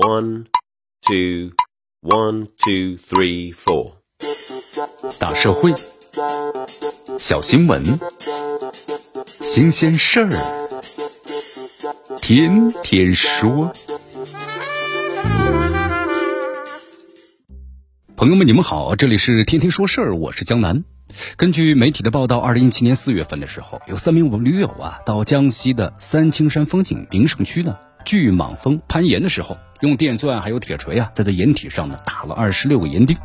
One, two, one, two, three, four。大社会，小新闻，新鲜事儿，天天说。朋友们，你们好，这里是天天说事儿，我是江南。根据媒体的报道，二零一七年四月份的时候，有三名驴友啊，到江西的三清山风景名胜区呢，巨蟒峰攀岩的时候，用电钻还有铁锤啊，在这岩体上呢打了二十六个岩钉。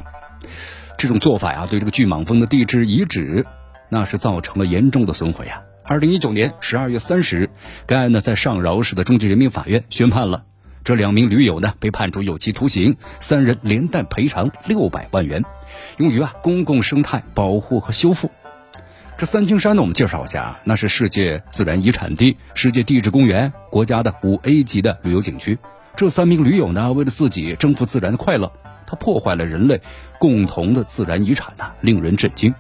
这种做法呀，对这个巨蟒峰的地质遗址，那是造成了严重的损毁啊。二零一九年十二月三十日，该案呢在上饶市的中级人民法院宣判了，这两名驴友呢被判处有期徒刑，三人连带赔偿六百万元。用于啊公共生态保护和修复。这三清山呢，我们介绍一下，那是世界自然遗产地、世界地质公园、国家的五 A 级的旅游景区。这三名驴友呢，为了自己征服自然的快乐，他破坏了人类共同的自然遗产呐，令人震惊。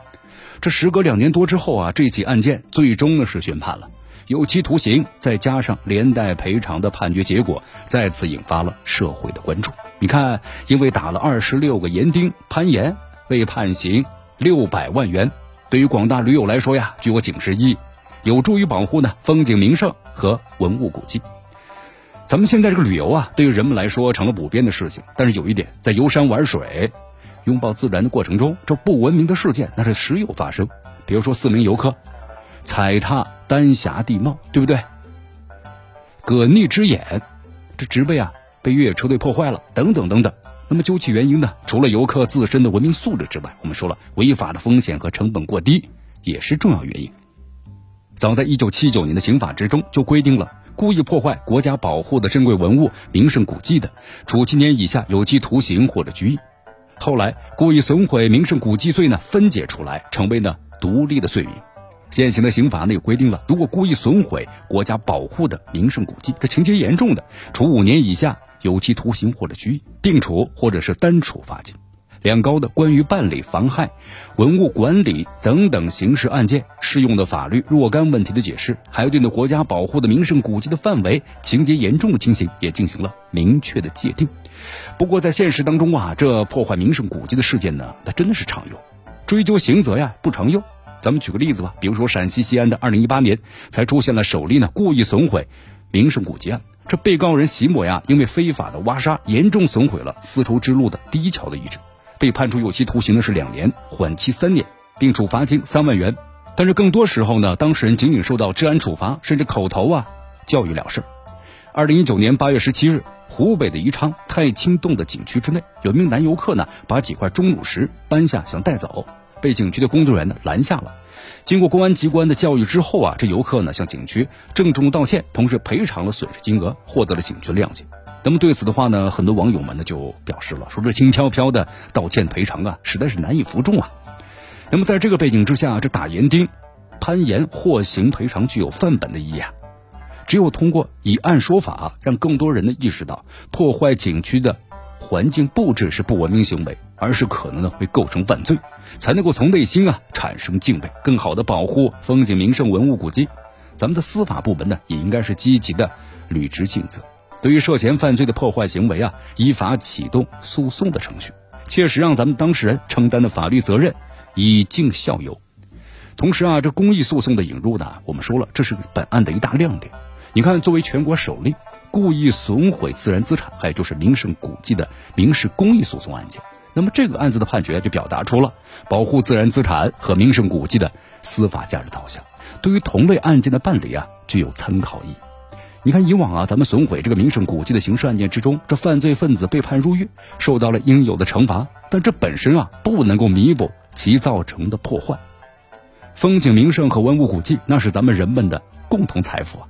这时隔两年多之后啊，这起案件最终呢是宣判了有期徒刑，再加上连带赔偿的判决结果，再次引发了社会的关注。你看，因为打了二十六个岩钉攀岩。被判刑六百万元，对于广大驴友来说呀，据我警示意义，有助于保护呢风景名胜和文物古迹。咱们现在这个旅游啊，对于人们来说成了普遍的事情。但是有一点，在游山玩水、拥抱自然的过程中，这不文明的事件那是时有发生。比如说四名游客踩踏丹霞地貌，对不对？葛逆之眼，这植被啊被越野车队破坏了，等等等等。那么究其原因呢？除了游客自身的文明素质之外，我们说了，违法的风险和成本过低也是重要原因。早在一九七九年的刑法之中就规定了，故意破坏国家保护的珍贵文物、名胜古迹的，处七年以下有期徒刑或者拘役。后来，故意损毁名胜古迹罪呢分解出来，成为呢独立的罪名。现行的刑法呢也规定了，如果故意损毁国家保护的名胜古迹，这情节严重的，处五年以下。有期徒刑或者拘役、定处或者是单处罚金。两高的关于办理妨害文物管理等等刑事案件适用的法律若干问题的解释，还有对国家保护的名胜古迹的范围、情节严重的情形也进行了明确的界定。不过在现实当中啊，这破坏名胜古迹的事件呢，它真的是常有，追究刑责呀不常用。咱们举个例子吧，比如说陕西西安的二零一八年才出现了首例呢故意损毁名胜古迹案。这被告人席某呀，因为非法的挖沙，严重损毁了丝绸之路的第一桥的遗址，被判处有期徒刑的是两年，缓期三年，并处罚金三万元。但是更多时候呢，当事人仅仅受到治安处罚，甚至口头啊教育了事。二零一九年八月十七日，湖北的宜昌太清洞的景区之内，有名男游客呢，把几块钟乳石搬下想带走，被景区的工作人员呢拦下了。经过公安机关的教育之后啊，这游客呢向景区郑重道歉，同时赔偿了损失金额，获得了景区的谅解。那么对此的话呢，很多网友们呢就表示了，说这轻飘飘的道歉赔偿啊，实在是难以服众啊。那么在这个背景之下，这打岩钉、攀岩获刑赔偿具有范本的意义啊。只有通过以案说法，让更多人呢意识到破坏景区的环境布置是不文明行为。而是可能呢会构成犯罪，才能够从内心啊产生敬畏，更好的保护风景名胜文物古迹。咱们的司法部门呢也应该是积极的履职尽责，对于涉嫌犯罪的破坏行为啊，依法启动诉讼的程序，切实让咱们当事人承担的法律责任，以儆效尤。同时啊，这公益诉讼的引入呢，我们说了，这是本案的一大亮点。你看，作为全国首例故意损毁自然资产，还有就是名胜古迹的民事公益诉讼案件。那么这个案子的判决就表达出了保护自然资产和名胜古迹的司法价值导向，对于同类案件的办理啊具有参考意义。你看以往啊，咱们损毁这个名胜古迹的刑事案件之中，这犯罪分子被判入狱，受到了应有的惩罚，但这本身啊不能够弥补其造成的破坏。风景名胜和文物古迹那是咱们人们的共同财富啊，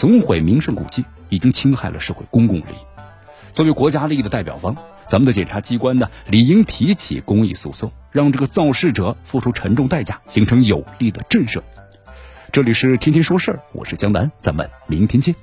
损毁名胜古迹已经侵害了社会公共利益。作为国家利益的代表方，咱们的检察机关呢，理应提起公益诉讼，让这个肇事者付出沉重代价，形成有力的震慑。这里是天天说事儿，我是江南，咱们明天见。